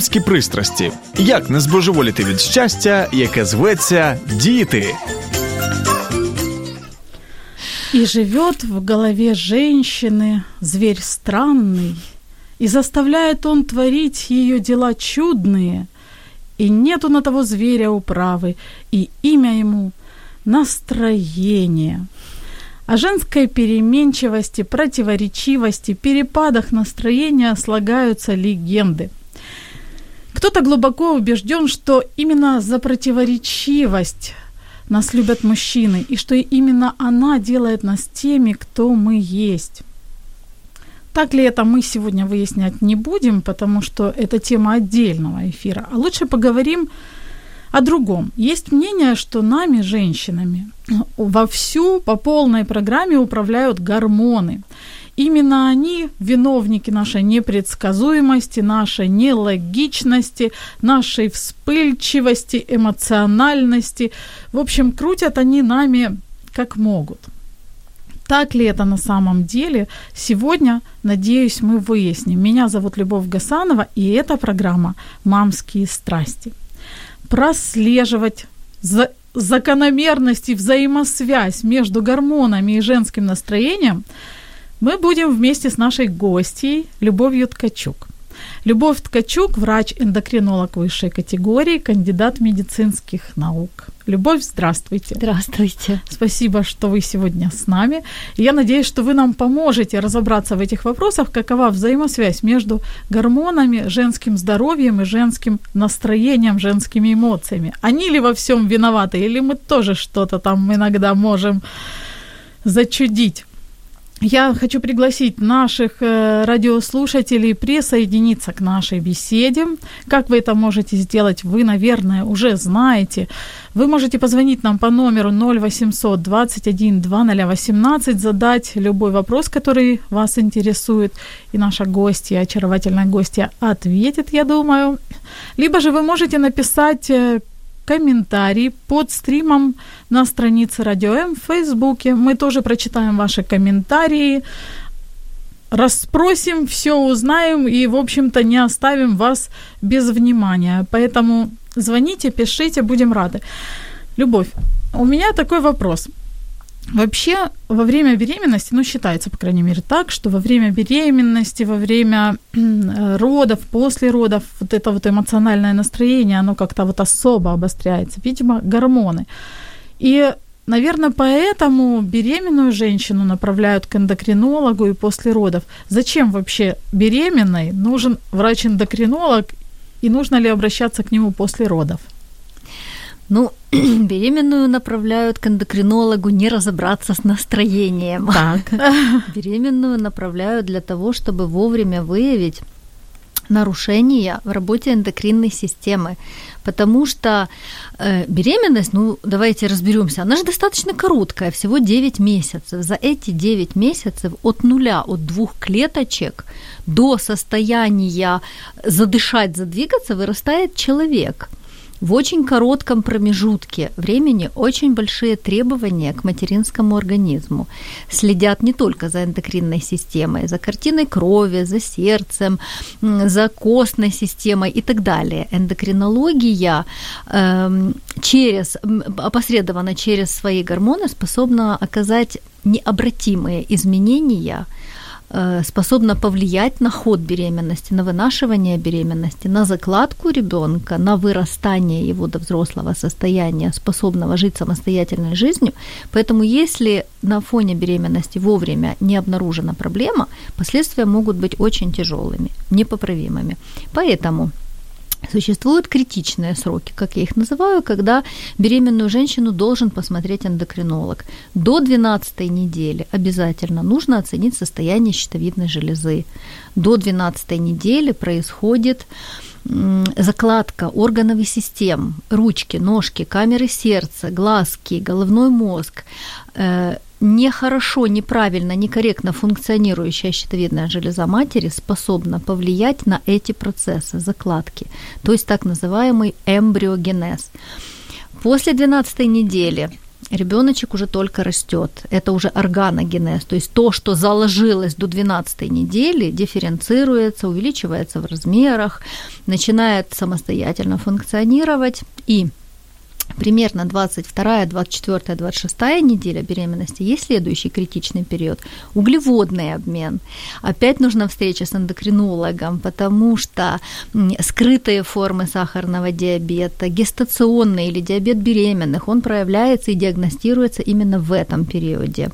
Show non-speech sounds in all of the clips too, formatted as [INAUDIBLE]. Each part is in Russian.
Мамські пристрасті. Як не збожеволіти від щастя, яке зветься діти. И живет в голове женщины зверь странный, и заставляет он творить ее дела чудные, и нету на того зверя управы, и имя ему — настроение. О женской переменчивости, противоречивости, перепадах настроения слагаются легенды. кто-то глубоко убежден, что именно за противоречивость нас любят мужчины, и что именно она делает нас теми, кто мы есть. Так ли это мы сегодня выяснять не будем, потому что это тема отдельного эфира, а лучше поговорим о другом. Есть мнение, что нами, женщинами, вовсю по полной программе управляют гормоны. Именно они виновники нашей непредсказуемости, нашей нелогичности, нашей вспыльчивости, эмоциональности. В общем, крутят они нами как могут. Так ли это на самом деле? Сегодня, надеюсь, мы выясним. Меня зовут Любовь Гасанова, и эта программа «Мамские страсти». Прослеживать за закономерность и взаимосвязь между гормонами и женским настроением мы будем вместе с нашей гостьей Любовью Ткачук. Любовь Ткачук – врач-эндокринолог высшей категории, кандидат медицинских наук. Любовь, здравствуйте. Здравствуйте. Спасибо, что вы сегодня с нами. Я надеюсь, что вы нам поможете разобраться в этих вопросах, какова взаимосвязь между гормонами, женским здоровьем и женским настроением, женскими эмоциями. Они ли во всем виноваты, или мы тоже что-то там иногда можем зачудить? Я хочу пригласить наших э, радиослушателей присоединиться к нашей беседе. Как вы это можете сделать, вы, наверное, уже знаете. Вы можете позвонить нам по номеру 0800 21 2018, задать любой вопрос, который вас интересует, и наша гостья, очаровательная гостья, ответит, я думаю. Либо же вы можете написать э, комментарий под стримом на странице Радио М в Фейсбуке. Мы тоже прочитаем ваши комментарии, расспросим, все узнаем и, в общем-то, не оставим вас без внимания. Поэтому звоните, пишите, будем рады. Любовь, у меня такой вопрос. Вообще, во время беременности, ну, считается, по крайней мере, так, что во время беременности, во время родов, после родов, вот это вот эмоциональное настроение, оно как-то вот особо обостряется. Видимо, гормоны. И, наверное, поэтому беременную женщину направляют к эндокринологу и после родов. Зачем вообще беременной нужен врач-эндокринолог и нужно ли обращаться к нему после родов? Ну, [CLEARS THROAT] беременную направляют к эндокринологу не разобраться с настроением. Так. [LAUGHS] Беременную направляют для того, чтобы вовремя выявить нарушения в работе эндокринной системы. Потому что э, беременность, ну давайте разберемся, она же достаточно короткая, всего 9 месяцев. За эти 9 месяцев от нуля, от двух клеточек до состояния задышать, задвигаться вырастает человек – в очень коротком промежутке времени очень большие требования к материнскому организму. Следят не только за эндокринной системой, за картиной крови, за сердцем, за костной системой и так далее. Эндокринология э, через, опосредованно через свои гормоны способна оказать необратимые изменения способна повлиять на ход беременности, на вынашивание беременности, на закладку ребенка, на вырастание его до взрослого состояния, способного жить самостоятельной жизнью. Поэтому если на фоне беременности вовремя не обнаружена проблема, последствия могут быть очень тяжелыми, непоправимыми. Поэтому Существуют критичные сроки, как я их называю, когда беременную женщину должен посмотреть эндокринолог. До 12 недели обязательно нужно оценить состояние щитовидной железы. До 12 недели происходит закладка органов и систем, ручки, ножки, камеры сердца, глазки, головной мозг, э, нехорошо, неправильно, некорректно функционирующая щитовидная железа матери способна повлиять на эти процессы закладки, то есть так называемый эмбриогенез. После 12 недели ребеночек уже только растет. Это уже органогенез, то есть то, что заложилось до 12 недели, дифференцируется, увеличивается в размерах, начинает самостоятельно функционировать и примерно 22, 24, 26 неделя беременности есть следующий критичный период. Углеводный обмен. Опять нужна встреча с эндокринологом, потому что скрытые формы сахарного диабета, гестационный или диабет беременных, он проявляется и диагностируется именно в этом периоде.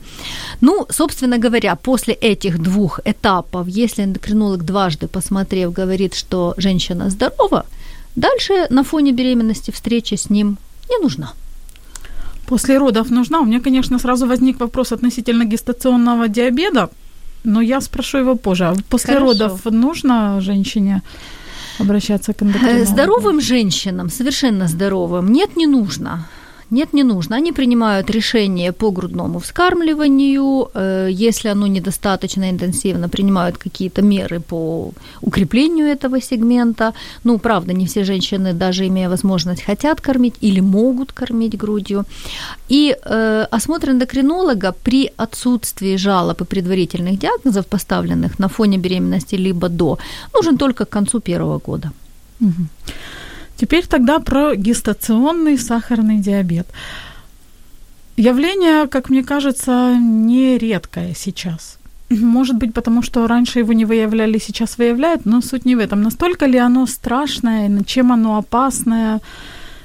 Ну, собственно говоря, после этих двух этапов, если эндокринолог дважды посмотрев говорит, что женщина здорова, дальше на фоне беременности встреча с ним не нужна. После родов нужна. У меня, конечно, сразу возник вопрос относительно гестационного диабета, но я спрошу его позже. После Хорошо. родов нужно женщине обращаться к эндокринологу? Здоровым женщинам, совершенно здоровым, нет, не нужно. Нет, не нужно. Они принимают решение по грудному вскармливанию. Э, если оно недостаточно интенсивно, принимают какие-то меры по укреплению этого сегмента. Ну, правда, не все женщины, даже имея возможность, хотят кормить или могут кормить грудью. И э, осмотр эндокринолога при отсутствии жалоб и предварительных диагнозов, поставленных на фоне беременности либо до, нужен только к концу первого года. Угу. Теперь тогда про гестационный сахарный диабет. Явление, как мне кажется, не редкое сейчас. Может быть, потому что раньше его не выявляли, сейчас выявляют, но суть не в этом. Настолько ли оно страшное, чем оно опасное,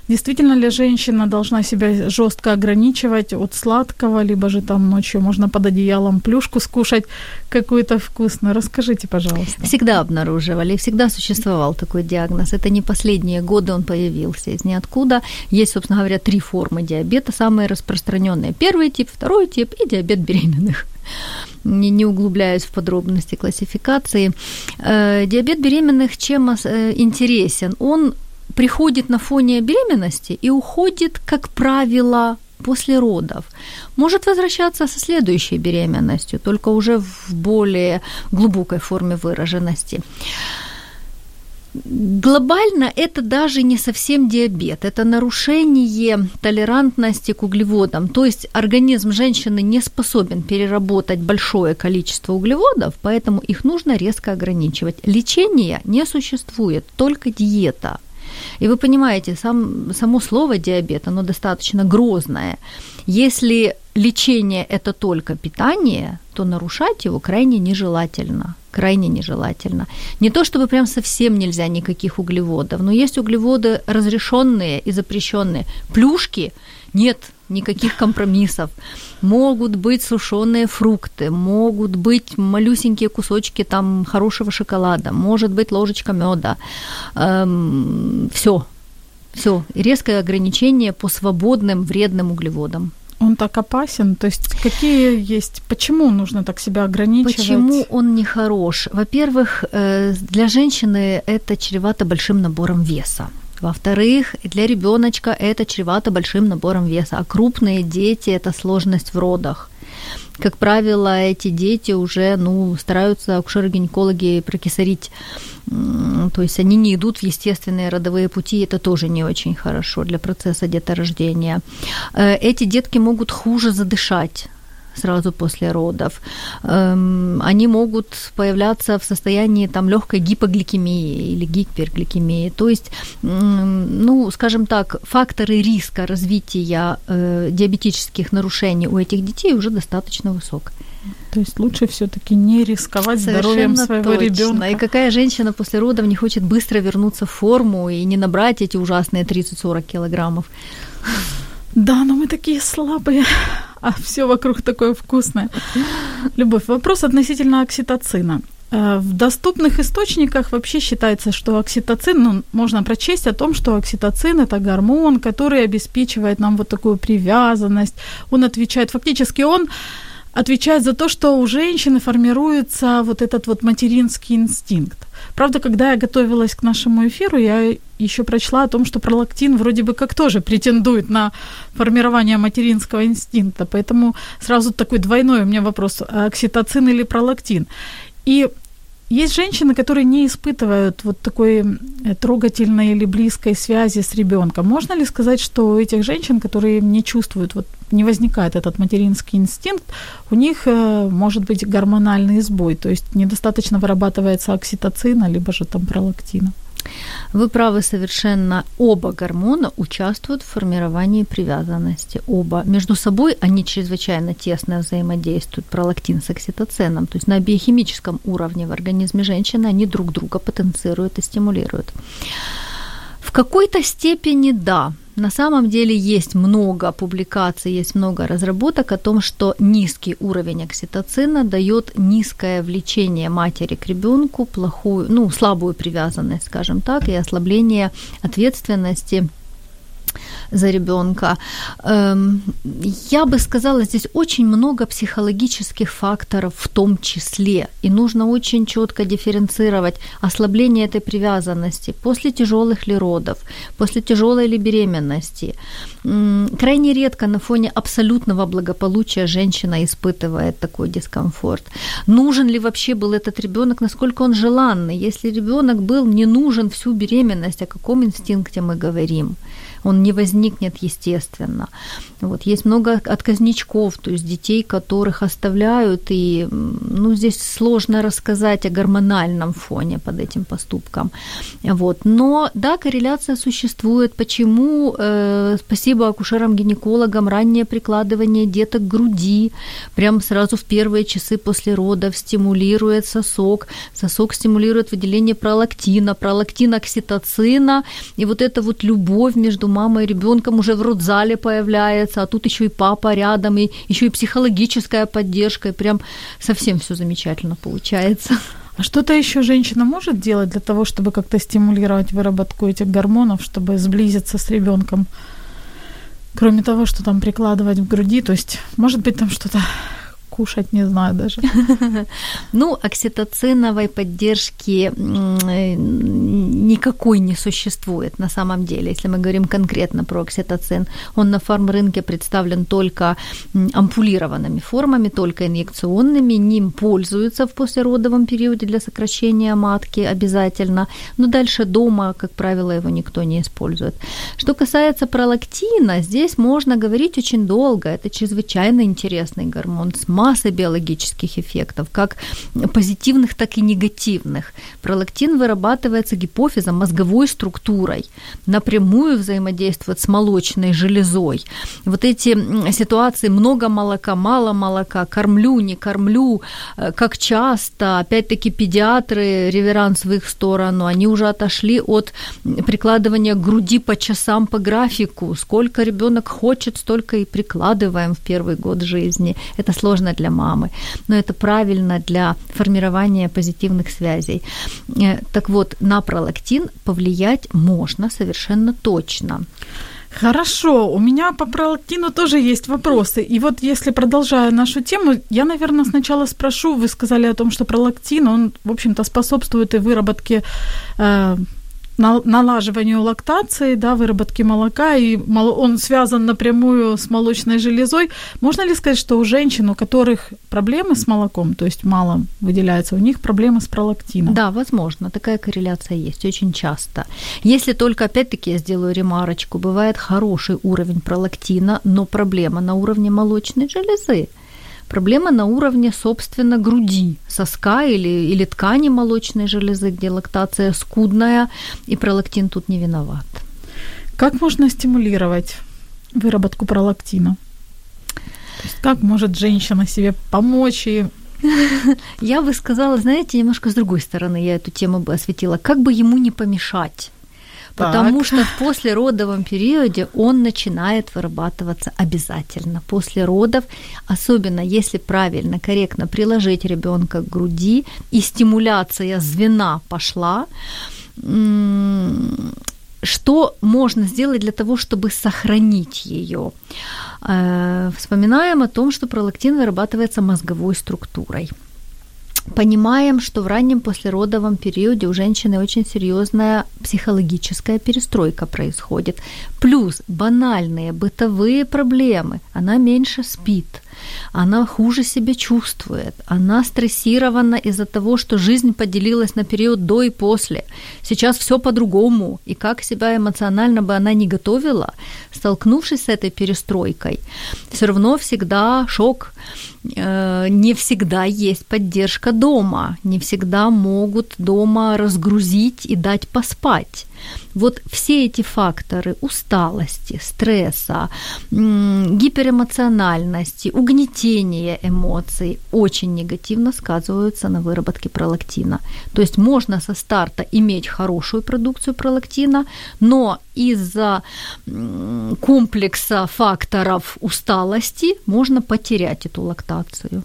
Действительно ли женщина должна себя жестко ограничивать от сладкого, либо же там ночью можно под одеялом плюшку скушать какую-то вкусную? Расскажите, пожалуйста. Всегда обнаруживали, всегда существовал такой диагноз. Это не последние годы он появился из ниоткуда. Есть, собственно говоря, три формы диабета, самые распространенные. Первый тип, второй тип и диабет беременных не, не углубляюсь в подробности классификации. Э, диабет беременных чем э, интересен? Он приходит на фоне беременности и уходит, как правило, после родов. Может возвращаться со следующей беременностью, только уже в более глубокой форме выраженности. Глобально это даже не совсем диабет, это нарушение толерантности к углеводам. То есть организм женщины не способен переработать большое количество углеводов, поэтому их нужно резко ограничивать. Лечения не существует, только диета – и вы понимаете, сам, само слово диабет, оно достаточно грозное. Если лечение – это только питание, то нарушать его крайне нежелательно. Крайне нежелательно. Не то чтобы прям совсем нельзя никаких углеводов, но есть углеводы разрешенные и запрещенные. Плюшки нет никаких компромиссов. Могут быть сушеные фрукты, могут быть малюсенькие кусочки там хорошего шоколада, может быть ложечка меда. Эм, все, все. резкое ограничение по свободным вредным углеводам. Он так опасен? То есть какие есть... Почему нужно так себя ограничивать? Почему он не хорош? Во-первых, э, для женщины это чревато большим набором веса. Во-вторых, для ребеночка это чревато большим набором веса, а крупные дети – это сложность в родах. Как правило, эти дети уже ну, стараются акушеры-гинекологи прокисарить, то есть они не идут в естественные родовые пути, это тоже не очень хорошо для процесса деторождения. Э, эти детки могут хуже задышать, сразу после родов. Эм, они могут появляться в состоянии там легкой гипогликемии или гипергликемии. То есть, ну, скажем так, факторы риска развития э, диабетических нарушений у этих детей уже достаточно высок. То есть лучше все-таки не рисковать здоровьем своего точно. ребенка. И какая женщина после родов не хочет быстро вернуться в форму и не набрать эти ужасные 30-40 килограммов? Да, но мы такие слабые, а все вокруг такое вкусное. Любовь, вопрос относительно окситоцина. Э, В доступных источниках вообще считается, что окситоцин, ну, можно прочесть о том, что окситоцин – это гормон, который обеспечивает нам вот такую привязанность. Он отвечает, фактически он отвечает за то, что у женщины формируется вот этот вот материнский инстинкт. Правда, когда я готовилась к нашему эфиру, я еще прочла о том, что пролактин вроде бы как тоже претендует на формирование материнского инстинкта. Поэтому сразу такой двойной у меня вопрос, а окситоцин или пролактин? И есть женщины, которые не испытывают вот такой трогательной или близкой связи с ребенком. Можно ли сказать, что у этих женщин, которые не чувствуют, вот не возникает этот материнский инстинкт, у них э, может быть гормональный сбой, то есть недостаточно вырабатывается окситоцина, либо же там пролактина? Вы правы совершенно. Оба гормона участвуют в формировании привязанности. Оба. Между собой они чрезвычайно тесно взаимодействуют. Пролактин с окситоцином. То есть на биохимическом уровне в организме женщины они друг друга потенцируют и стимулируют. В какой-то степени да. На самом деле есть много публикаций, есть много разработок о том, что низкий уровень окситоцина дает низкое влечение матери к ребенку, плохую, ну, слабую привязанность, скажем так, и ослабление ответственности за ребенка. Эм, я бы сказала, здесь очень много психологических факторов в том числе. И нужно очень четко дифференцировать ослабление этой привязанности после тяжелых ли родов, после тяжелой ли беременности. Крайне редко на фоне абсолютного благополучия женщина испытывает такой дискомфорт. Нужен ли вообще был этот ребенок, насколько он желанный? Если ребенок был не нужен всю беременность, о каком инстинкте мы говорим? Он не возникнет естественно. Вот, есть много отказничков, то есть детей, которых оставляют, и ну, здесь сложно рассказать о гормональном фоне под этим поступком. Вот. Но да, корреляция существует. Почему? Э, спасибо акушерам-гинекологам, раннее прикладывание деток к груди, прям сразу в первые часы после родов стимулирует сосок. Сосок стимулирует выделение пролактина, пролактин окситоцина, и вот эта вот любовь между мамой и ребенком уже в родзале появляется, а тут еще и папа рядом, и еще и психологическая поддержка, и прям совсем все замечательно получается. А что-то еще женщина может делать для того, чтобы как-то стимулировать выработку этих гормонов, чтобы сблизиться с ребенком? Кроме того, что там прикладывать в груди, то есть, может быть, там что-то кушать, не знаю даже. [LAUGHS] Ну, окситоциновой поддержки никакой не существует на самом деле, если мы говорим конкретно про окситоцин. Он на фарм-рынке представлен только ампулированными формами, только инъекционными, ним пользуются в послеродовом периоде для сокращения матки обязательно, но дальше дома, как правило, его никто не использует. Что касается пролактина, здесь можно говорить очень долго, это чрезвычайно интересный гормон с массой биологических эффектов, как позитивных, так и негативных. Пролактин вырабатывается гипофизом, мозговой структурой, напрямую взаимодействует с молочной железой. Вот эти ситуации много молока, мало молока, кормлю, не кормлю, э, как часто, опять-таки педиатры, реверанс в их сторону, они уже отошли от прикладывания груди по часам по графику. Сколько ребенок хочет, столько и прикладываем в первый год жизни. Это сложно для мамы, но это правильно для формирования позитивных связей. Э, так вот, на пролактин повлиять можно совершенно точно. Хорошо, у меня по пролактину тоже есть вопросы. И вот если продолжая нашу тему, я, наверное, сначала спрошу, вы сказали о том, что пролактин, он, в общем-то, способствует и выработке э, налаживанию лактации, да, выработки молока, и он связан напрямую с молочной железой. Можно ли сказать, что у женщин, у которых проблемы с молоком, то есть мало выделяется, у них проблемы с пролактином? Да, возможно, такая корреляция есть очень часто. Если только, опять-таки, я сделаю ремарочку, бывает хороший уровень пролактина, но проблема на уровне молочной железы. Проблема на уровне, собственно, груди, соска или, или ткани молочной железы, где лактация скудная, и пролактин тут не виноват. Как можно стимулировать выработку пролактина? То есть как может женщина себе помочь и [LAUGHS] Я бы сказала, знаете, немножко с другой стороны я эту тему бы осветила. Как бы ему не помешать? Потому Так. что в послеродовом периоде он начинает вырабатываться обязательно. После родов, особенно если правильно, корректно приложить ребенка к груди и стимуляция звена пошла, что можно сделать для того, чтобы сохранить ее? Э, Вспоминаем о том, что пролактин вырабатывается мозговой структурой. Понимаем, что в раннем послеродовом периоде у женщины очень серьезная психологическая перестройка происходит. Плюс банальные бытовые проблемы. Она меньше спит, она хуже себя чувствует, она стрессирована из-за того, что жизнь поделилась на период до и после. Сейчас все по-другому, и как себя эмоционально бы она не готовила, столкнувшись с этой перестройкой, все равно всегда шок, Э, не всегда есть поддержка дома, не всегда могут дома разгрузить и дать поспать. Вот все эти факторы усталости, стресса, гиперэмоциональности, угнетения эмоций очень негативно сказываются на выработке пролактина. То есть можно со старта иметь хорошую продукцию пролактина, но из-за комплекса факторов усталости можно потерять эту лактацию.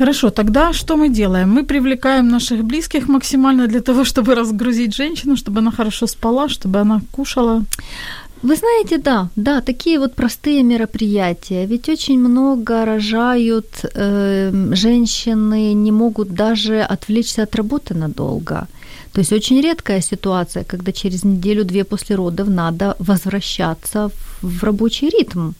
Хорошо, тогда что мы делаем? Мы привлекаем наших близких максимально для того, чтобы разгрузить женщину, чтобы она хорошо спала, чтобы она кушала. Вы знаете, да, да, такие вот простые мероприятия. Ведь очень много рожают э, женщины, не могут даже отвлечься от работы надолго. То есть очень редкая ситуация, когда через неделю-две после родов надо возвращаться в, в рабочий ритм.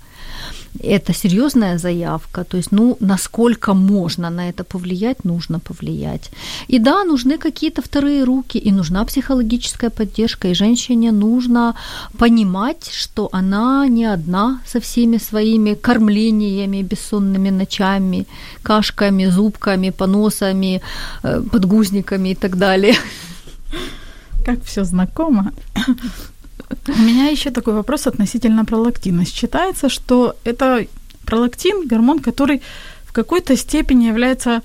Это серьезная заявка, то есть, ну, насколько можно на это повлиять, нужно повлиять. И да, нужны какие-то вторые руки, и нужна психологическая поддержка, и женщине нужно понимать, что она не одна со всеми своими кормлениями, бессонными ночами, кашками, зубками, поносами, э, подгузниками и так далее. Как все знакомо. У меня еще такой вопрос относительно пролактина. Считается, что это пролактин, гормон, который в какой-то степени является,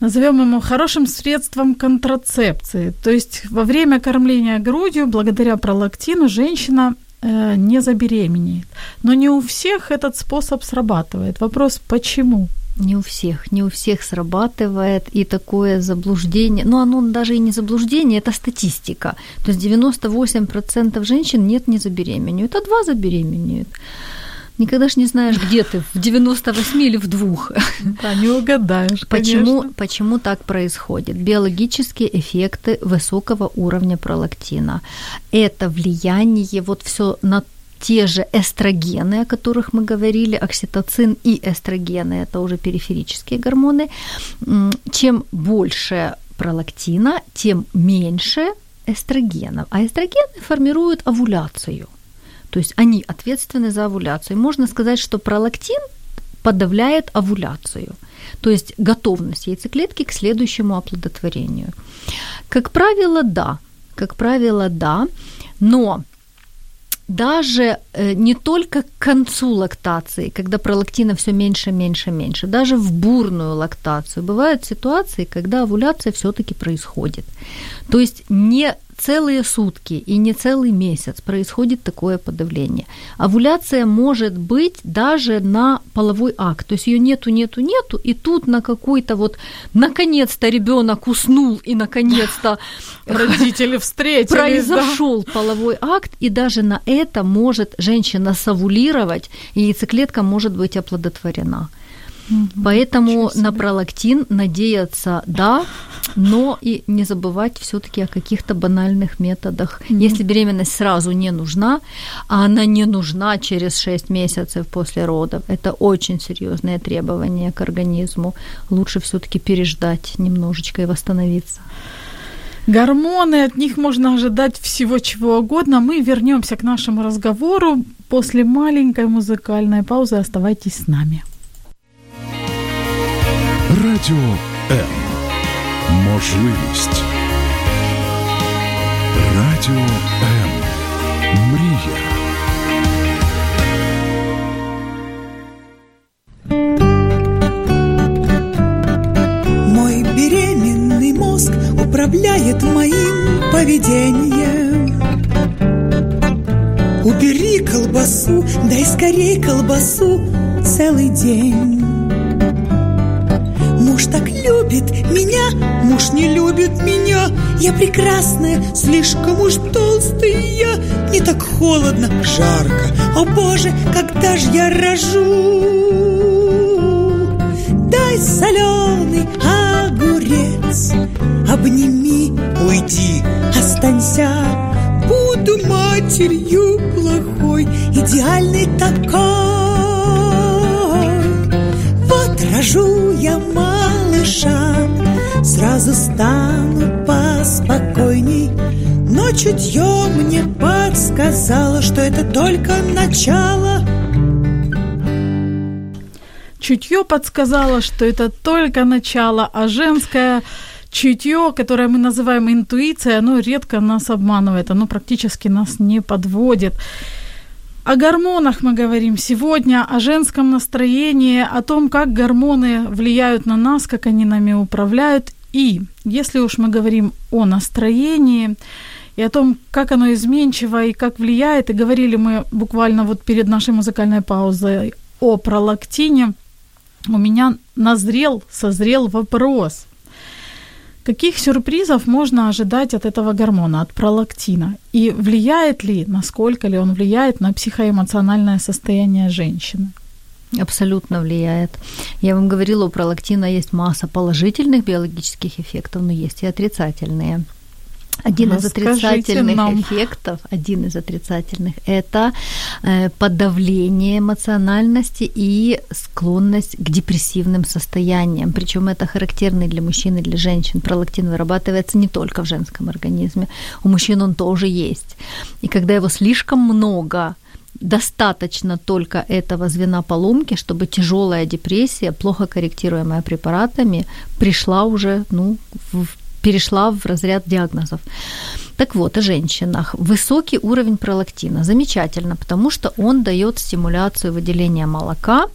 назовем его, хорошим средством контрацепции. То есть во время кормления грудью, благодаря пролактину, женщина э, не забеременеет. Но не у всех этот способ срабатывает. Вопрос, почему? Не у всех, не у всех срабатывает, и такое заблуждение, ну оно даже и не заблуждение, это статистика. То есть 98% женщин нет, не забеременеют, а два забеременеют. Никогда ж не знаешь, где ты, в 98 или в двух. Да, не угадаешь, Почему, конечно. почему так происходит? Биологические эффекты высокого уровня пролактина. Это влияние вот все на те же эстрогены, о которых мы говорили, окситоцин и эстрогены, это уже периферические гормоны. Чем больше пролактина, тем меньше эстрогенов. А эстрогены формируют овуляцию. То есть они ответственны за овуляцию. Можно сказать, что пролактин подавляет овуляцию, то есть готовность яйцеклетки к следующему оплодотворению. Как правило, да. Как правило, да. Но даже э, не только к концу лактации, когда пролактина все меньше, меньше, меньше, даже в бурную лактацию бывают ситуации, когда овуляция все-таки происходит. То есть не целые сутки и не целый месяц происходит такое подавление. Овуляция может быть даже на половой акт. То есть ее нету, нету, нету, и тут на какой-то вот наконец-то ребенок уснул и наконец-то [LAUGHS] Родители встретились. да. произошел половой акт, и даже на это может женщина совулировать, и яйцеклетка может быть оплодотворена. Поэтому на пролактин надеяться да, но и не забывать все-таки о каких-то банальных методах. Если беременность сразу не нужна, а она не нужна через 6 месяцев после родов, это очень серьезные требования к организму. Лучше все-таки переждать немножечко и восстановиться. Гормоны, от них можно ожидать всего чего угодно. Мы вернемся к нашему разговору после маленькой музыкальной паузы. Оставайтесь с нами. Радіо М. Можливість. Радіо М. Мрія. Мой беременный мозг управляет моим поведением. Убери колбасу, дай скорей колбасу целый день. Муж так любит меня, муж не любит меня. Я прекрасная, слишком уж я. Мне так холодно, жарко. О боже, когда ж я рожу? Дай соленый огурец, обними, уйди, останься. Буду матерью плохой, идеальный такой. Рожу я малыша, сразу стану поспокойней. Но чутье мне подсказало, что это только начало. Чутье подсказало, что это только начало, а женское чутье, которое мы называем интуицией, оно редко нас обманывает, оно практически нас не подводит. О гормонах мы говорим сегодня, о женском настроении, о том, как гормоны влияют на нас, как они нами управляют. И если уж мы говорим о настроении и о том, как оно изменчиво и как влияет, и говорили мы буквально вот перед нашей музыкальной паузой о пролактине, у меня назрел, созрел вопрос. Каких сюрпризов можно ожидать от этого гормона, от пролактина? И влияет ли, насколько ли он влияет на психоэмоциональное состояние женщины? Абсолютно влияет. Я вам говорила, у пролактина есть масса положительных биологических эффектов, но есть и отрицательные. Один из отрицательных нам. эффектов, один из отрицательных, это э, подавление эмоциональности и склонность к депрессивным состояниям. Причем это характерно и для мужчин, и для женщин. Пролактин вырабатывается не только в женском организме, у мужчин он тоже есть. И когда его слишком много, достаточно только этого звена поломки, чтобы тяжелая депрессия, плохо корректируемая препаратами, пришла уже ну, в перешла в разряд диагнозов. Так вот, о женщинах. Высокий уровень пролактина. Замечательно, потому что он дает стимуляцию выделения молока,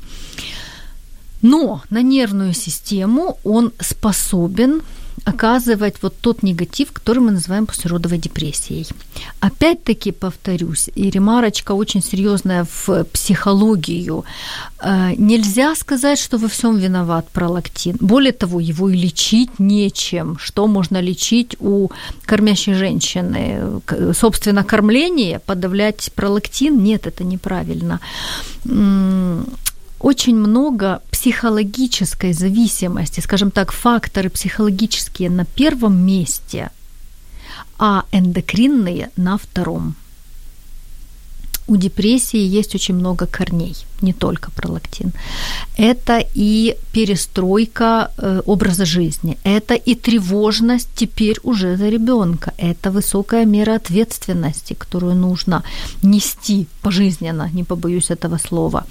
но на нервную систему он способен оказывать вот тот негатив, который мы называем послеродовой депрессией. Опять-таки повторюсь, и ремарочка очень серьезная в психологию. Э, нельзя сказать, что во всем виноват пролактин. Более того, его и лечить нечем. Что можно лечить у кормящей женщины? Собственно, кормление, подавлять пролактин? Нет, это неправильно очень много психологической зависимости, скажем так, факторы психологические на первом месте, а эндокринные на втором. У депрессии есть очень много корней не только пролактин. Это и перестройка э, образа жизни, это и тревожность теперь уже за ребенка, это высокая мера ответственности, которую нужно нести пожизненно, не побоюсь этого слова.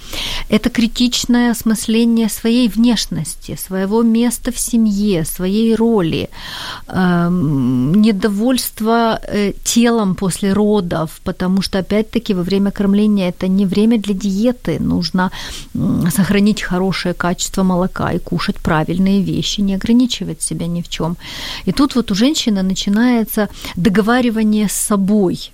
Это критичное осмысление своей внешности, своего места в семье, своей роли, э, недовольство э, телом после родов, потому что опять-таки во время кормления это не время для диеты, ну нужно сохранить хорошее качество молока и кушать правильные вещи, не ограничивать себя ни в чем. И тут вот у женщины начинается договаривание с собой,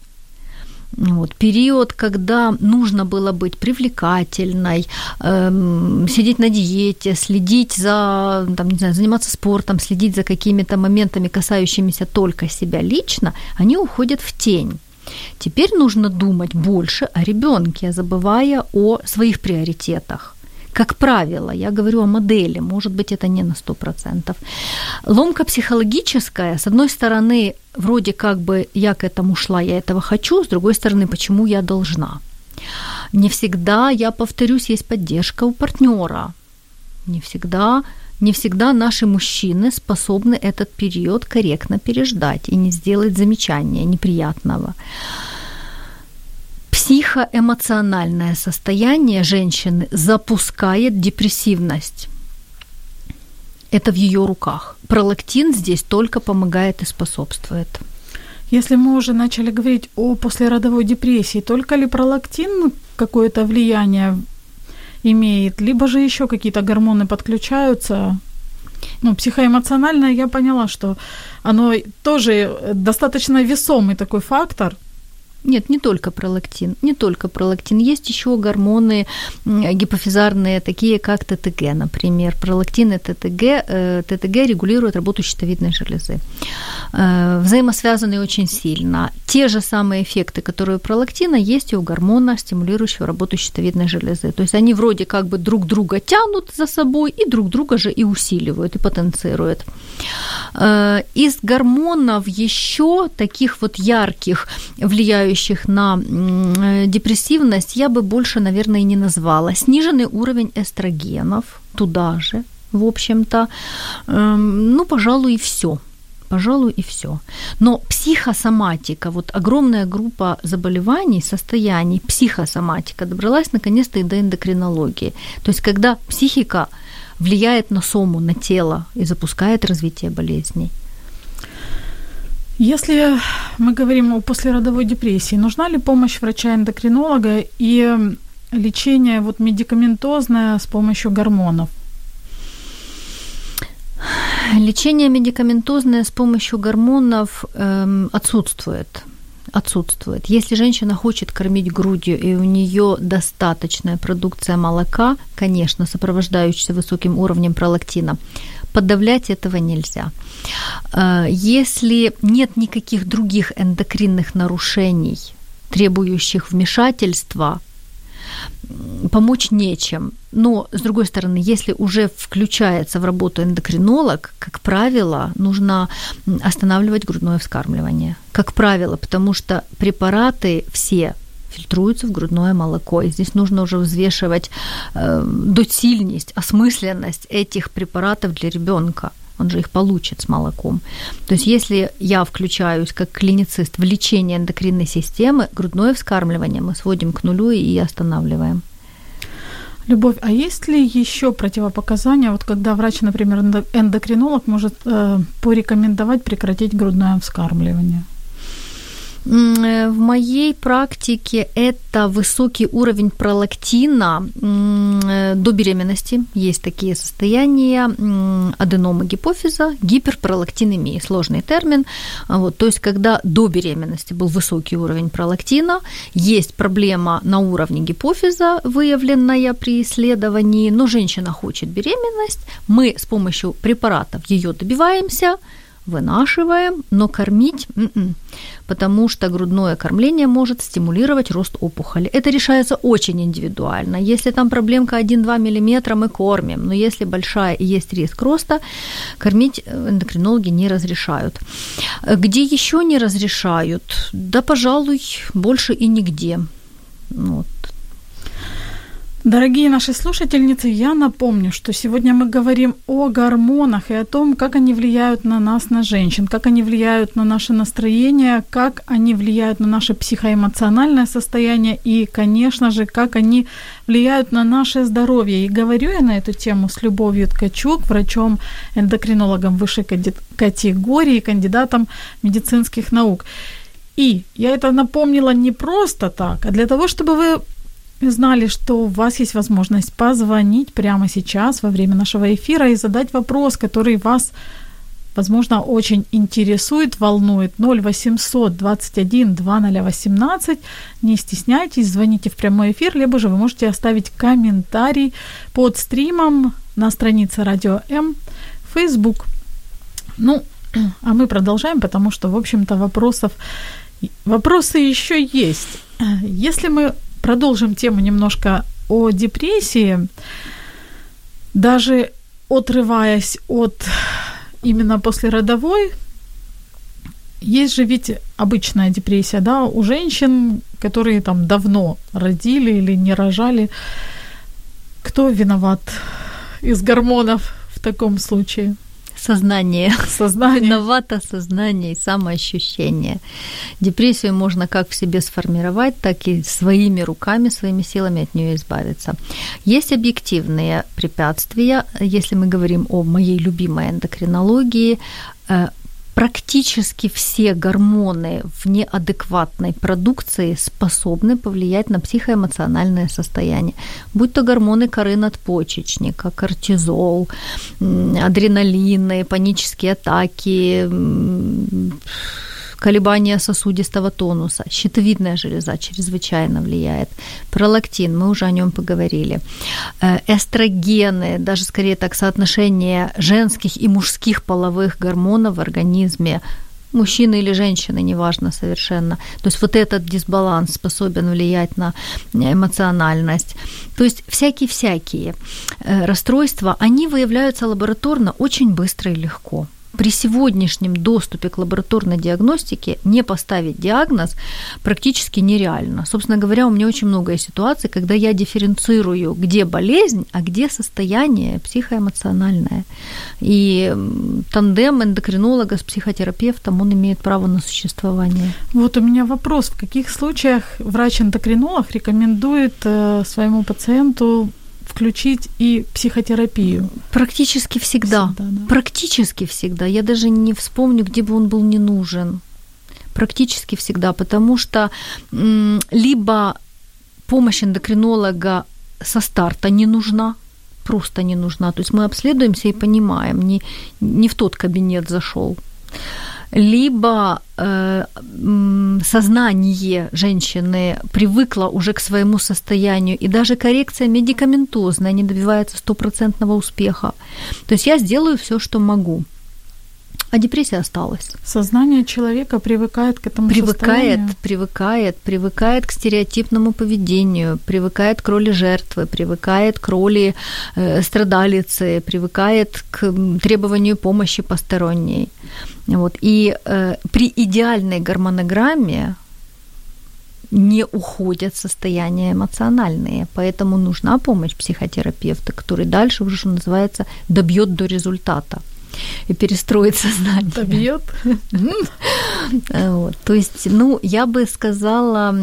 вот, период, когда нужно было быть привлекательной, эм, сидеть на диете, следить за, там, не знаю, заниматься спортом, следить за какими-то моментами, касающимися только себя лично, они уходят в тень. Теперь нужно думать больше о ребенке, забывая о своих приоритетах. Как правило, я говорю о модели, может быть, это не на 100%. Ломка психологическая, с одной стороны, вроде как бы я к этому шла, я этого хочу, с другой стороны, почему я должна. Не всегда, я повторюсь, есть поддержка у партнера. Не всегда не всегда наши мужчины способны этот период корректно переждать и не сделать замечания неприятного. Психоэмоциональное состояние женщины запускает депрессивность. Это в ее руках. Пролактин здесь только помогает и способствует. Если мы уже начали говорить о послеродовой депрессии, только ли пролактин какое-то влияние имеет, либо же еще какие-то гормоны подключаются Ну, психоэмоциональное я поняла, что оно тоже достаточно весомый такой фактор. Нет, не только пролактин, не только пролактин. Есть еще гормоны гипофизарные, такие как ТТГ, например. Пролактин и ТТГ, э, ТТГ регулируют работу щитовидной железы. Э, взаимосвязаны очень сильно. Те же самые эффекты, которые у пролактина, есть и у гормона, стимулирующего работу щитовидной железы. То есть они вроде как бы друг друга тянут за собой и друг друга же и усиливают, и потенцируют. Э, из гормонов еще таких вот ярких, влияющих на э, депрессивность, я бы больше, наверное, и не назвала. Сниженный уровень эстрогенов туда же, в общем-то. Эм, ну, пожалуй, и все пожалуй, и все. Но психосоматика, вот огромная группа заболеваний, состояний, психосоматика добралась наконец-то и до эндокринологии. То есть, когда психика влияет на сому, на тело и запускает развитие болезней. Если мы говорим о послеродовой депрессии, нужна ли помощь врача-эндокринолога и лечение вот медикаментозное с помощью гормонов? Лечение медикаментозное с помощью гормонов эм, отсутствует отсутствует. Если женщина хочет кормить грудью и у нее достаточная продукция молока, конечно, сопровождающаяся высоким уровнем пролактина, подавлять этого нельзя. Э, если нет никаких других эндокринных нарушений, требующих вмешательства, помочь нечем. Но, с другой стороны, если уже включается в работу эндокринолог, как правило, нужно останавливать грудное вскармливание. Как правило, потому что препараты все фильтруются в грудное молоко. И здесь нужно уже взвешивать э, досильность, осмысленность этих препаратов для ребенка он же их получит с молоком. То есть если я включаюсь как клиницист в лечение эндокринной системы, грудное вскармливание мы сводим к нулю и останавливаем. Любовь, а есть ли еще противопоказания, вот когда врач, например, эндокринолог может э, порекомендовать прекратить грудное вскармливание? Э, в моей практике это высокий уровень пролактина э, до беременности. Есть такие состояния аденомы гипофиза, гиперпролактинемии, сложный термин. Вот, то есть, когда до беременности был высокий уровень пролактина, есть проблема на уровне гипофиза, выявленная при исследовании, но женщина хочет беременность, мы с помощью препаратов ее добиваемся – вынашиваем, но кормить, м-м, потому что грудное кормление может стимулировать рост опухоли. Это решается очень индивидуально. Если там проблемка 1-2 мм, мы кормим, но если большая и есть риск роста, кормить э, эндокринологи не разрешают. Где еще не разрешают? Да, пожалуй, больше и нигде. Вот. Дорогие наши слушательницы, я напомню, что сегодня мы говорим о гормонах и о том, как они влияют на нас, на женщин, как они влияют на наше настроение, как они влияют на наше психоэмоциональное состояние и, конечно же, как они влияют на наше здоровье. И говорю я на эту тему с Любовью Ткачук, врачом-эндокринологом высшей категории, кандидатом медицинских наук. И я это напомнила не просто так, а для того, чтобы вы знали, что у вас есть возможность позвонить прямо сейчас во время нашего эфира и задать вопрос, который вас, возможно, очень интересует, волнует. 0800 21 2018. Не стесняйтесь, звоните в прямой эфир, либо же вы можете оставить комментарий под стримом на странице Радио М, Facebook. Ну, а мы продолжаем, потому что, в общем-то, вопросов Вопросы еще есть. Если мы продолжим тему немножко о депрессии, даже отрываясь от именно послеродовой, есть же ведь обычная депрессия, да, у женщин, которые там давно родили или не рожали. Кто виноват из гормонов в таком случае? Сознание. [LAUGHS] Сознание. Виновато сознание и самоощущение. Депрессию можно как в себе сформировать, так и своими руками, своими силами от нее избавиться. Есть объективные препятствия. Если мы говорим о моей любимой эндокринологии, э, практически все гормоны в неадекватной продукции способны повлиять на психоэмоциональное состояние. Будь то гормоны коры надпочечника, кортизол, адреналины, панические атаки, колебания сосудистого тонуса, щитовидная железа чрезвычайно влияет, пролактин, мы уже о нем поговорили, э, эстрогены, даже скорее так соотношение женских и мужских половых гормонов в организме мужчины или женщины, неважно совершенно. То есть вот этот дисбаланс способен влиять на эмоциональность. То есть всякие-всякие э, расстройства, они выявляются лабораторно очень быстро и легко при сегодняшнем доступе к лабораторной диагностике не поставить диагноз практически нереально. Собственно говоря, у меня очень много ситуаций, когда я дифференцирую, где болезнь, а где состояние психоэмоциональное. И тандем эндокринолога с психотерапевтом, он имеет право на существование. Вот у меня вопрос. В каких случаях врач-эндокринолог рекомендует э, своему пациенту включить и психотерапию? Практически всегда. всегда да. Практически всегда. Я даже не вспомню, где бы он был не нужен. Практически всегда, потому что м, либо помощь эндокринолога со старта не нужна, просто не нужна. То есть мы обследуемся и понимаем, не, не в тот кабинет зашел либо э, сознание женщины привыкло уже к своему состоянию, и даже коррекция медикаментозная не добивается стопроцентного успеха. То есть я сделаю все, что могу. А депрессия осталась. Сознание человека привыкает к этому привыкает, состоянию. Привыкает, привыкает к стереотипному поведению, привыкает к роли жертвы, привыкает к роли э, страдалицы, привыкает к требованию помощи посторонней. Вот. И э, при идеальной гормонограмме не уходят состояния эмоциональные, поэтому нужна помощь психотерапевта, который дальше уже, что называется, добьет до результата и перестроит сознание. Добьет. [LAUGHS] Вот. То есть, ну, я бы сказала,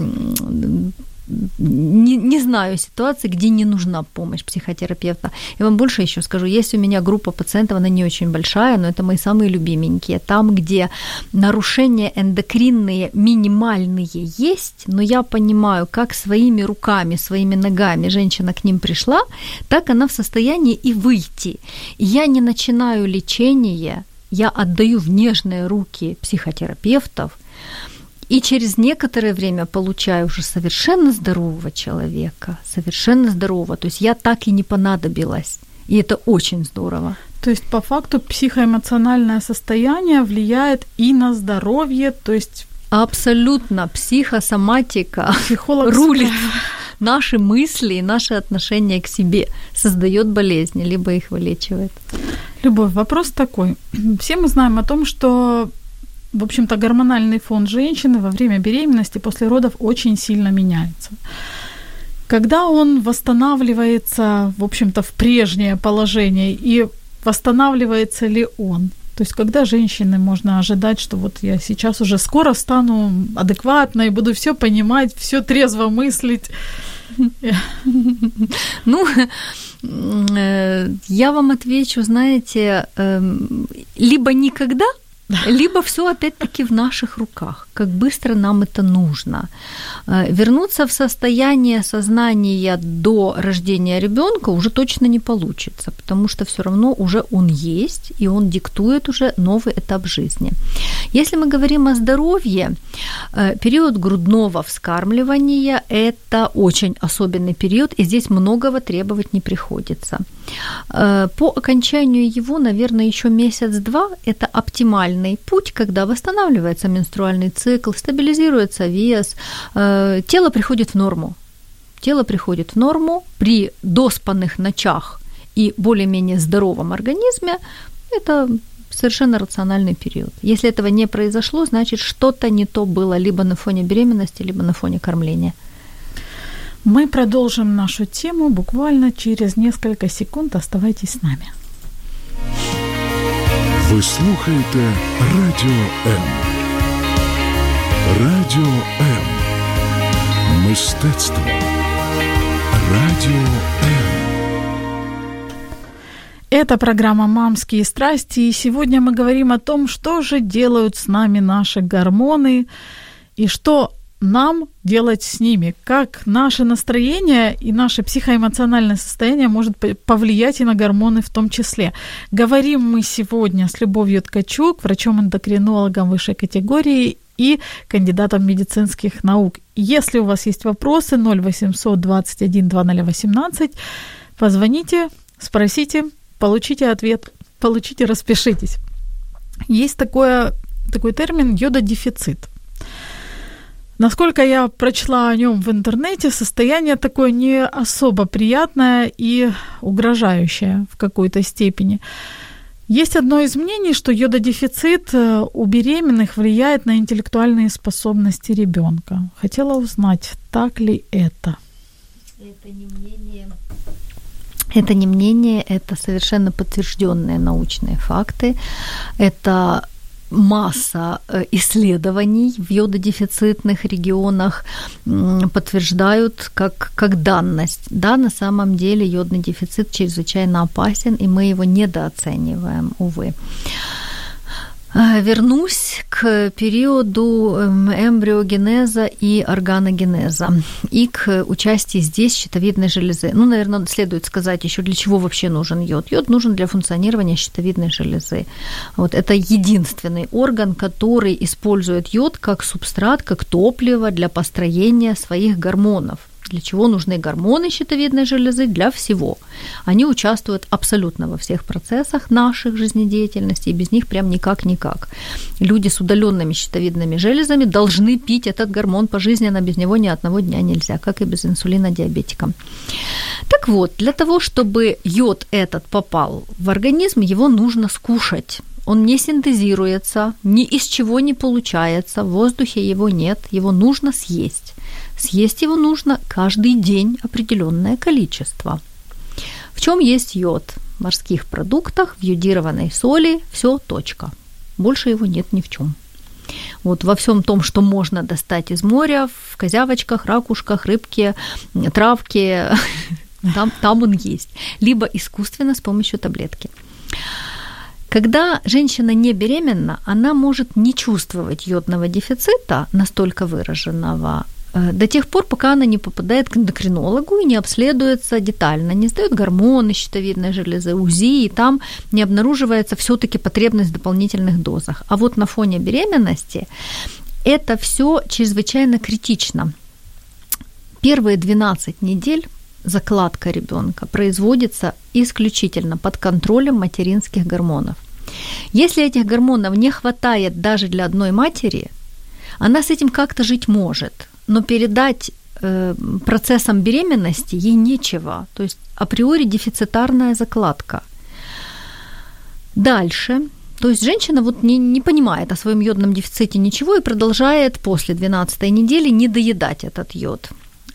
не, не знаю ситуации, где не нужна помощь психотерапевта. Я вам больше еще скажу, есть у меня группа пациентов, она не очень большая, но это мои самые любименькие. Там, где нарушения эндокринные минимальные есть, но я понимаю, как своими руками, своими ногами женщина к ним пришла, так она в состоянии и выйти. Я не начинаю лечение, я отдаю в нежные руки психотерапевтов, и через некоторое время получаю уже совершенно здорового человека, совершенно здорового. То есть я так и не понадобилась. И это очень здорово. То есть по факту психоэмоциональное состояние влияет и на здоровье, то есть Абсолютно. Психосоматика Психолог рулит наши мысли и наши отношения к себе, создает болезни, либо их вылечивает. Любовь, вопрос такой. Все мы знаем о том, что в общем-то, гормональный фон женщины во время беременности после родов очень сильно меняется. Когда он восстанавливается, в общем-то, в прежнее положение, и восстанавливается ли он? То есть, когда женщины можно ожидать, что вот я сейчас уже скоро стану адекватной, буду все понимать, все трезво мыслить. Ну, э, я вам отвечу, знаете, эм, либо никогда, либо все опять-таки в наших руках, как быстро нам это нужно. Э, вернуться в состояние сознания до рождения ребенка уже точно не получится, потому что все равно уже он есть, и он диктует уже новый этап жизни. Если мы говорим о здоровье, э, период грудного вскармливания – это очень особенный период, и здесь многого требовать не приходится. Э, по окончанию его, наверное, еще месяц-два – это оптимальный путь, когда восстанавливается менструальный цикл, стабилизируется вес, э, тело приходит в норму. Тело приходит в норму при доспанных ночах и более-менее здоровом организме. Это совершенно рациональный период. Если этого не произошло, значит что-то не то было либо на фоне беременности, либо на фоне кормления. Мы продолжим нашу тему буквально через несколько секунд. Оставайтесь с нами. Ви слухаєте Радіо М. Радіо М. Мистецтво. Радіо М. Это программа «Мамские страсти», и сегодня мы говорим о том, что же делают с нами наши гормоны, и что нам делать с ними, как наше настроение и наше психоэмоциональное состояние может повлиять и на гормоны в том числе. Говорим мы сегодня с Любовью Ткачук, врачом-эндокринологом высшей категории и кандидатом медицинских наук. Если у вас есть вопросы, 0800 21 2018, позвоните, спросите, получите ответ, получите, распишитесь. Есть такое, такой термин йододефицит. Насколько я прочла о нем в интернете, состояние такое не особо приятное и угрожающее в какой-то степени. Есть одно из мнений, что йододефицит э, у беременных влияет на интеллектуальные способности ребенка. Хотела узнать, так ли это? Это не мнение это не мнение, это совершенно подтвержденные научные факты. Это масса э, исследований в йододефицитных регионах подтверждают как, как данность. Да, на самом деле йодный дефицит чрезвычайно опасен, и мы его недооцениваем, увы. Э, вернусь к периоду эм, эмбриогенеза и органогенеза и к участию здесь щитовидной железы. Ну, наверное, следует сказать еще, для чего вообще нужен йод. Йод нужен для функционирования щитовидной железы. Вот это единственный орган, который использует йод как субстрат, как топливо для построения своих гормонов – для чего нужны гормоны щитовидной железы? Для всего. Они участвуют абсолютно во всех процессах наших жизнедеятельности, и без них прям никак-никак. Люди с удаленными щитовидными железами должны пить этот гормон пожизненно, без него ни одного дня нельзя, как и без инсулина диабетикам. Так вот, для того, чтобы йод этот попал в организм, его нужно скушать. Он не синтезируется, ни из чего не получается, в воздухе его нет, его нужно съесть. Съесть его нужно каждый день определенное количество. В чем есть йод? В морских продуктах, в йодированной соли, все точка. Больше его нет ни в чем. Вот во всем том, что можно достать из моря, в козявочках, ракушках, рыбке, травке, [LAUGHS] там, там он есть. Либо искусственно с помощью таблетки. Когда женщина не беременна, она может не чувствовать йодного дефицита настолько выраженного, до тех пор, пока она не попадает к эндокринологу и не обследуется детально, не сдает гормоны щитовидной железы, УЗИ, и там не обнаруживается все-таки потребность в дополнительных дозах. А вот на фоне беременности это все чрезвычайно критично. Первые 12 недель закладка ребенка производится исключительно под контролем материнских гормонов. Если этих гормонов не хватает даже для одной матери, она с этим как-то жить может – но передать э, процессом беременности ей нечего. То есть априори дефицитарная закладка. Дальше. То есть женщина вот не, не понимает о своем йодном дефиците ничего и продолжает после 12 недели не доедать этот йод.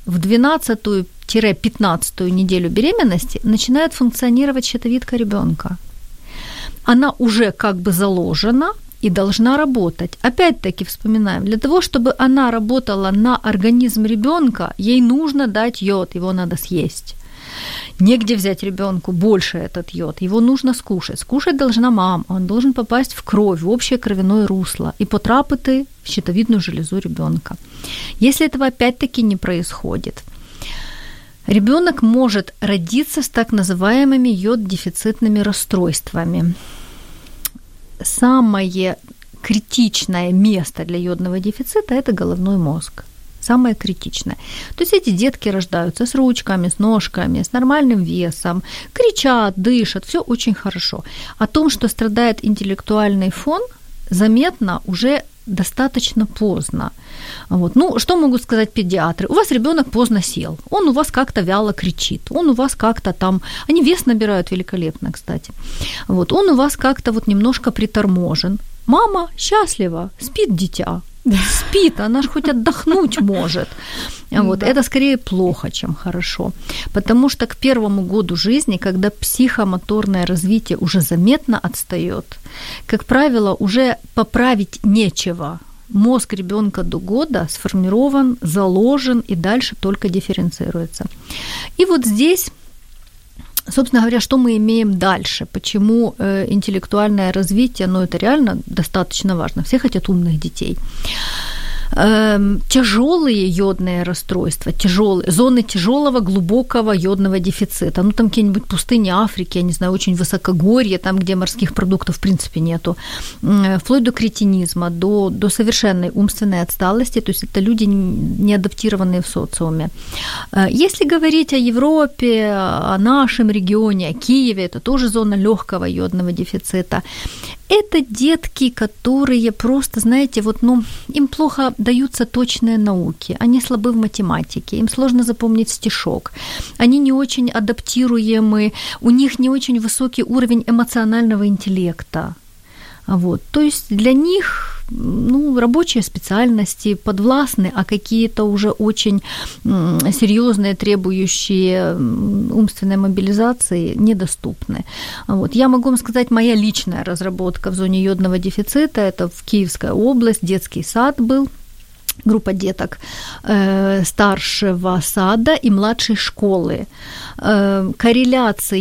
В 12-15 неделю беременности начинает функционировать щитовидка ребенка. Она уже как бы заложена – и должна работать. Опять-таки вспоминаем, для того, чтобы она работала на организм ребенка, ей нужно дать йод, его надо съесть. Негде взять ребенку больше этот йод, его нужно скушать. Скушать должна мама, он должен попасть в кровь, в общее кровяное русло и потрапити в щитовидную железу ребенка. Если этого опять-таки не происходит, ребенок может родиться с так называемыми йод-дефицитными расстройствами самое критичное место для йодного дефицита – это головной мозг. Самое критичное. То есть эти детки рождаются с ручками, с ножками, с нормальным весом, кричат, дышат, все очень хорошо. О том, что страдает интеллектуальный фон, заметно уже достаточно поздно. Вот. Ну, что могут сказать педиатры? У вас ребенок поздно сел, он у вас как-то вяло кричит, он у вас как-то там, они вес набирают великолепно, кстати. Вот. Он у вас как-то вот немножко приторможен. Мама счастлива, спит дитя, спит, она же хоть отдохнуть [LAUGHS] может. Вот. Это скорее плохо, чем хорошо. Потому что к первому году жизни, когда психомоторное развитие уже заметно отстает, как правило, уже поправить нечего. Мозг ребенка до года сформирован, заложен и дальше только дифференцируется. И вот здесь Собственно говоря, что мы имеем дальше? Почему э, интеллектуальное развитие, ну, это реально достаточно важно. Все хотят умных детей. Эм, тяжелые йодные расстройства, тяжелые, зоны тяжелого глубокого йодного дефицита. Ну, там какие-нибудь пустыни Африки, я не знаю, очень высокогорье, там, где морских продуктов в принципе нету, вплоть до кретинизма, до, до совершенной умственной отсталости, то есть это люди, не адаптированные в социуме. Э, если говорить о Европе, о нашем регионе, о Киеве, это тоже зона легкого йодного дефицита. Это детки, которые просто, знаете, вот, ну, им плохо даются точные науки, они слабы в математике, им сложно запомнить стишок, они не очень адаптируемы, у них не очень высокий уровень эмоционального интеллекта. Вот. То есть для них ну, рабочие специальности подвластны, а какие-то уже очень серьезные, требующие умственной мобилизации, недоступны. Вот. Я могу вам сказать, моя личная разработка в зоне йодного дефицита, это в Киевская область, детский сад был, группа деток э, старшего сада и младшей школы. Э, корреляция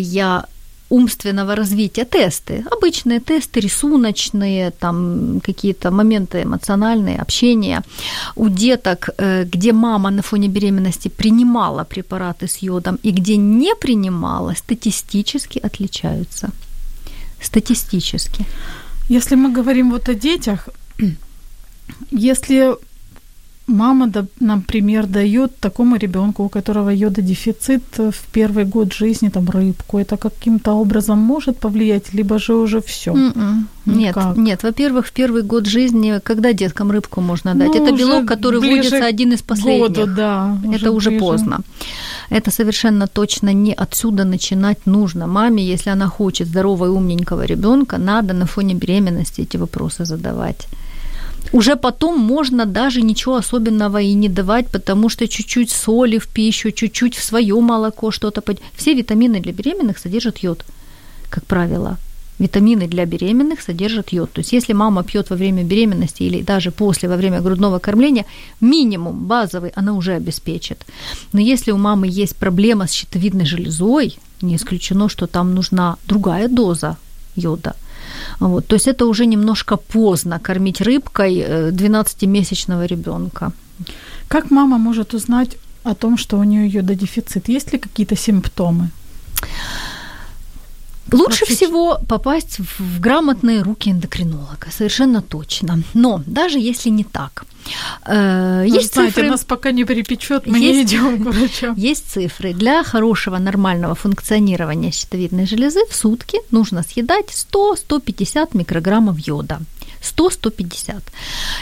умственного развития тесты, обычные тесты, рисуночные, там какие-то моменты эмоциональные, общение. У деток, э, где мама на фоне беременности принимала препараты с йодом и где не принимала, статистически отличаются. Статистически. Если мы говорим вот о детях, [CLEARS THROAT] если мама, например, дает такому ребенку, у которого йододефицит э, в первый год жизни, там рыбку, это каким-то образом может повлиять, либо же уже все? М-м. Нет, нет. Во-первых, в первый год жизни, когда деткам рыбку можно дать? Ну, это белок, который вводится один из последних. Году, да, уже это уже ближе. поздно. Это совершенно точно не отсюда начинать нужно. Маме, если она хочет здорового и умненького ребенка, надо на фоне беременности эти вопросы задавать. Уже потом можно даже ничего особенного и не давать, потому что чуть-чуть соли в пищу, чуть-чуть в свое молоко что-то. Все витамины для беременных содержат йод, как правило. Витамины для беременных содержат йод. То есть если мама пьет во время беременности или даже после, во время грудного кормления, минимум базовый она уже обеспечит. Но если у мамы есть проблема с щитовидной железой, не исключено, что там нужна другая доза йода – вот, то есть это уже немножко поздно кормить рыбкой 12-месячного э, ребенка. Как мама может узнать о том, что у нее йододефицит? Есть ли какие-то симптомы? Лучше всего попасть в грамотные руки эндокринолога, совершенно точно. Но даже если не так, э, ну, есть знаете, цифры... нас пока не перепечет, мы есть, не идем к врачам. [LAUGHS] Есть цифры. Для хорошего нормального функционирования щитовидной железы в сутки нужно съедать 100-150 микрограммов йода. 100-150.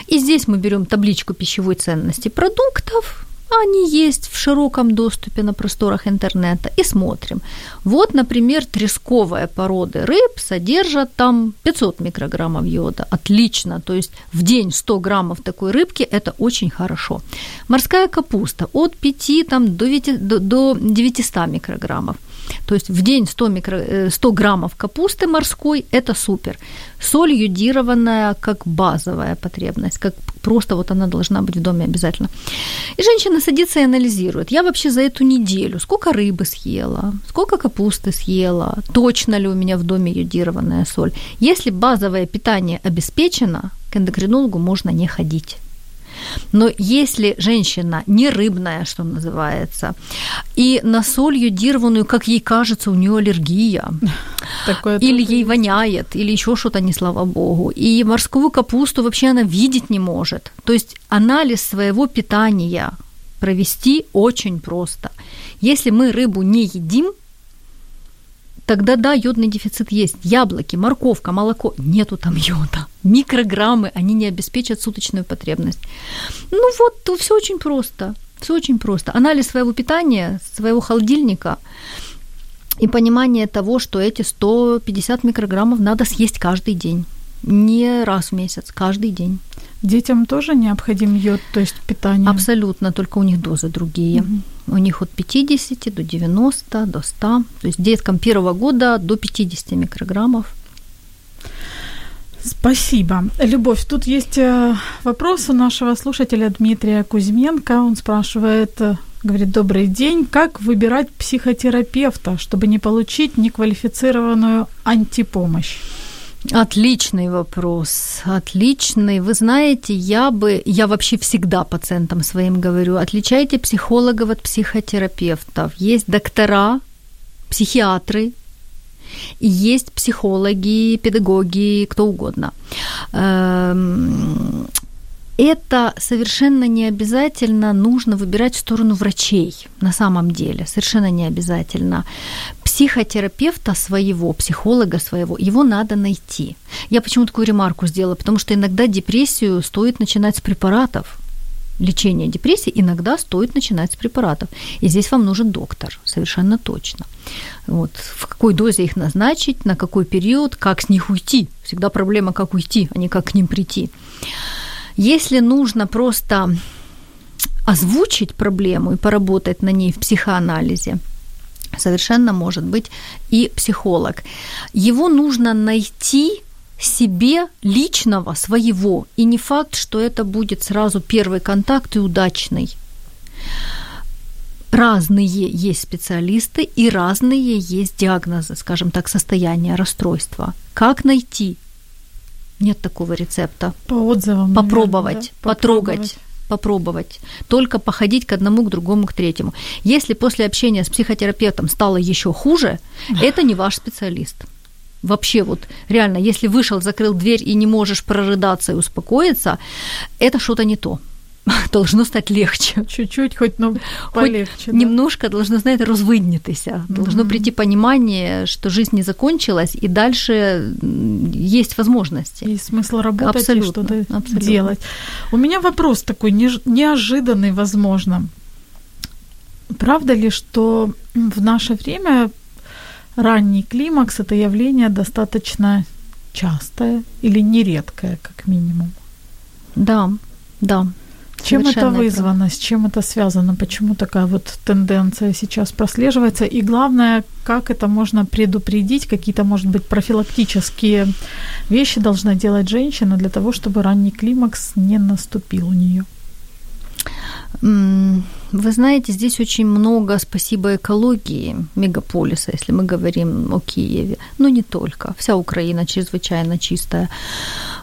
И здесь мы берем табличку пищевой ценности продуктов, они есть в широком доступе на просторах интернета и смотрим. Вот, например, тресковая породы рыб содержат там 500 микрограммов йода. Отлично, то есть в день 100 граммов такой рыбки – это очень хорошо. Морская капуста от 5 там, до, 9, до, до 900 микрограммов. То есть в день 100, микро, 100 э, граммов капусты морской – это супер. Соль йодированная как базовая потребность, как просто вот она должна быть в доме обязательно. И женщина садится и анализирует. Я вообще за эту неделю сколько рыбы съела, сколько капусты съела, точно ли у меня в доме йодированная соль. Если базовое питание обеспечено, к эндокринологу можно не ходить. Но если женщина не рыбная, что называется, и на соль йодированную, как ей кажется, у нее аллергия, [LAUGHS] Такое или ей есть. воняет, или еще что-то, не слава богу, и морскую капусту вообще она видеть не может. То есть анализ своего питания провести очень просто. Если мы рыбу не едим, тогда да, йодный дефицит есть. Яблоки, морковка, молоко, нету там йода. Микрограммы, они не обеспечат суточную потребность. Ну вот, все очень просто. Все очень просто. Анализ своего питания, своего холодильника и понимание того, что эти 150 микрограммов надо съесть каждый день. Не раз в месяц, каждый день. Детям тоже необходим йод, то есть питание? Абсолютно, только у них дозы другие. Угу. У них от 50 до 90, до 100. То есть деткам первого года до 50 микрограммов. Спасибо. Любовь, тут есть э, вопрос у нашего слушателя Дмитрия Кузьменко. Он спрашивает, э, Говорит, добрый день. Как выбирать психотерапевта, чтобы не получить неквалифицированную антипомощь? Отличный вопрос, отличный. Вы знаете, я бы, я вообще всегда пациентам своим говорю, отличайте психологов от психотерапевтов. Есть доктора, психиатры, есть психологи, педагоги, кто угодно. Это совершенно не обязательно нужно выбирать в сторону врачей на самом деле, совершенно не обязательно. Психотерапевта своего, психолога своего, его надо найти. Я почему такую ремарку сделала? Потому что иногда депрессию стоит начинать с препаратов. Лечение депрессии иногда стоит начинать с препаратов. И здесь вам нужен доктор, совершенно точно. Вот. В какой дозе их назначить, на какой период, как с них уйти. Всегда проблема, как уйти, а не как к ним прийти. Если нужно просто озвучить проблему и поработать на ней в психоанализе, совершенно может быть и психолог. Его нужно найти себе личного, своего. И не факт, что это будет сразу первый контакт и удачный. Разные есть специалисты и разные есть диагнозы, скажем так, состояния расстройства. Как найти? Нет такого рецепта. По отзывам. Попробовать, наверное, да? потрогать попробовать, только походить к одному, к другому, к третьему. Если после общения с психотерапевтом стало еще хуже, это не ваш специалист. Вообще вот реально, если вышел, закрыл дверь и не можешь прорыдаться и успокоиться, это что-то не то. [LAUGHS] Должно стать легче. Чуть-чуть, хоть ну, полегче. Хоть да? Немножко должно, знаете, розвиднітися. Должно mm-hmm. прийти понимание, что жизнь не закончилась, и дальше есть возможности. Есть смысл работать абсолютно, и что-то абсолютно. делать. У меня вопрос такой неожиданный, возможно. Правда ли, что в наше время ранний климакс это явление достаточно частое или нередкое, как минимум? Да, да, чем это вызвано, с чем это связано, почему такая вот тенденция сейчас прослеживается, и главное, как это можно предупредить, какие-то, может быть, профилактические вещи должна делать женщина для того, чтобы ранний климакс не наступил у нее. Вы знаете, здесь очень много спасибо экологии мегаполиса, если мы говорим о Киеве. Но не только. Вся Украина чрезвычайно чистая.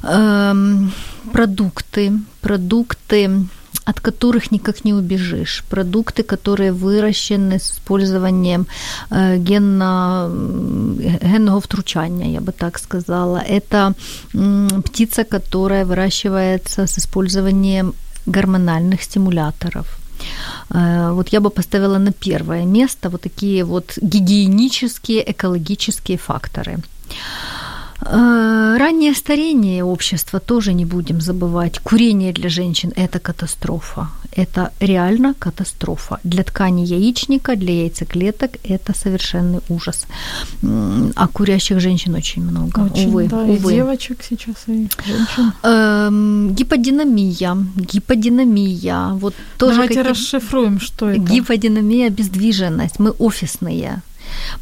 Эм, продукты, продукты от которых никак не убежишь. Продукты, которые выращены с использованием э, генно, генного втручания, я бы так сказала. Это птица, которая выращивается с использованием гормональных стимуляторов. Э, вот я бы поставила на первое место вот такие вот гигиенические, экологические факторы. Э, раннее старение общества тоже не будем забывать. Курение для женщин – это катастрофа. Это реально катастрофа. Для ткани яичника, для яйцеклеток – это совершенный ужас. А курящих женщин очень много. Очень, увы, да, увы. и девочек сейчас, и женщин. Эм, гиподинамия. Гиподинамия. Вот тоже Давайте какие... расшифруем, что это. Гиподинамия – обездвиженность. Мы офисные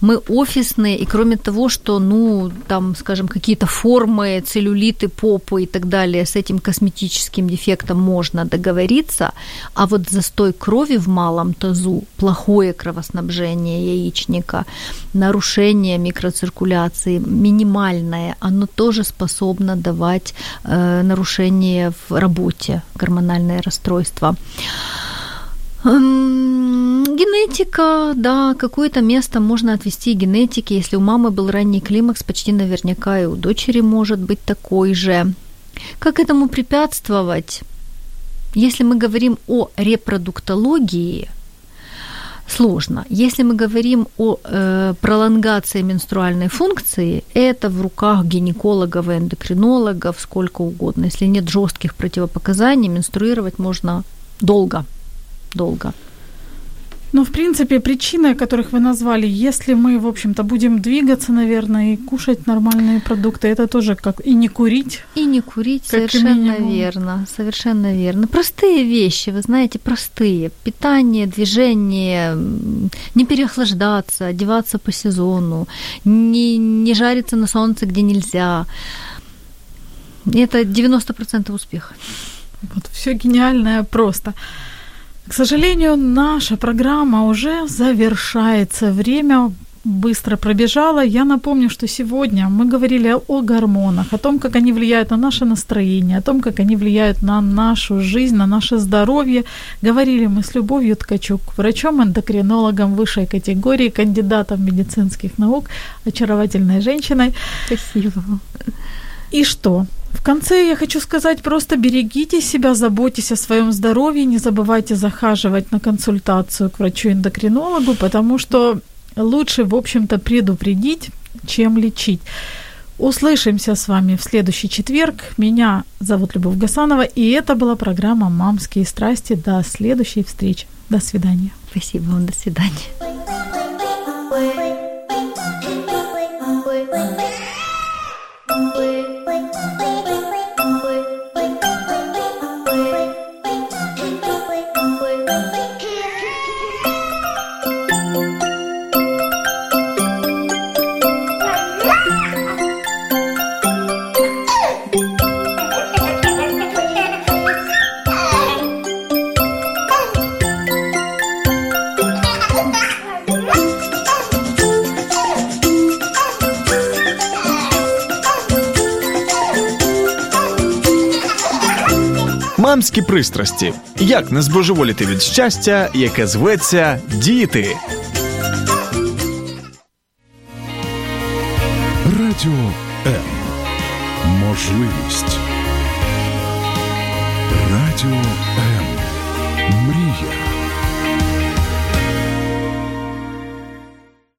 мы офисные, и кроме того, что, ну, там, скажем, какие-то формы, целлюлиты, попы и так далее, с этим косметическим дефектом можно договориться, а вот застой крови в малом тазу, плохое кровоснабжение яичника, нарушение микроциркуляции минимальное, оно тоже способно давать э, нарушение в работе, гормональное расстройство. Генетика, да, какое-то место можно отвести генетике. Если у мамы был ранний климакс, почти наверняка и у дочери может быть такой же. Как этому препятствовать? Если мы говорим о репродуктологии, сложно. Если мы говорим о э, пролонгации менструальной функции, это в руках гинекологов и эндокринологов сколько угодно. Если нет жестких противопоказаний, менструировать можно долго долго. Ну, в принципе, причины, которых вы назвали, если мы, в общем-то, будем двигаться, наверное, и кушать нормальные продукты, это тоже как и не курить. И не курить, совершенно минимум. верно, совершенно верно. Простые вещи, вы знаете, простые. Питание, движение, не переохлаждаться, одеваться по сезону, не, не жариться на солнце, где нельзя. Это 90% успеха. Вот все гениальное просто. К сожалению, наша программа уже завершается. Время быстро пробежало. Я напомню, что сегодня мы говорили о гормонах, о том, как они влияют на наше настроение, о том, как они влияют на нашу жизнь, на наше здоровье. Говорили мы с Любовью Ткачук, врачом-эндокринологом высшей категории, кандидатом медицинских наук, очаровательной женщиной. Спасибо. И что? В конце я хочу сказать, просто берегите себя, заботьтесь о своем здоровье, не забывайте захаживать на консультацию к врачу-эндокринологу, потому что лучше, в общем-то, предупредить, чем лечить. Услышимся с вами в следующий четверг. Меня зовут Любовь Гасанова, и это была программа «Мамские страсти». До следующей встречи. До свидания. Спасибо вам. До свидания. Мамські пристрасті. Як не збожеволіти від щастя, яке зветься діти. Радіо М. Можливість.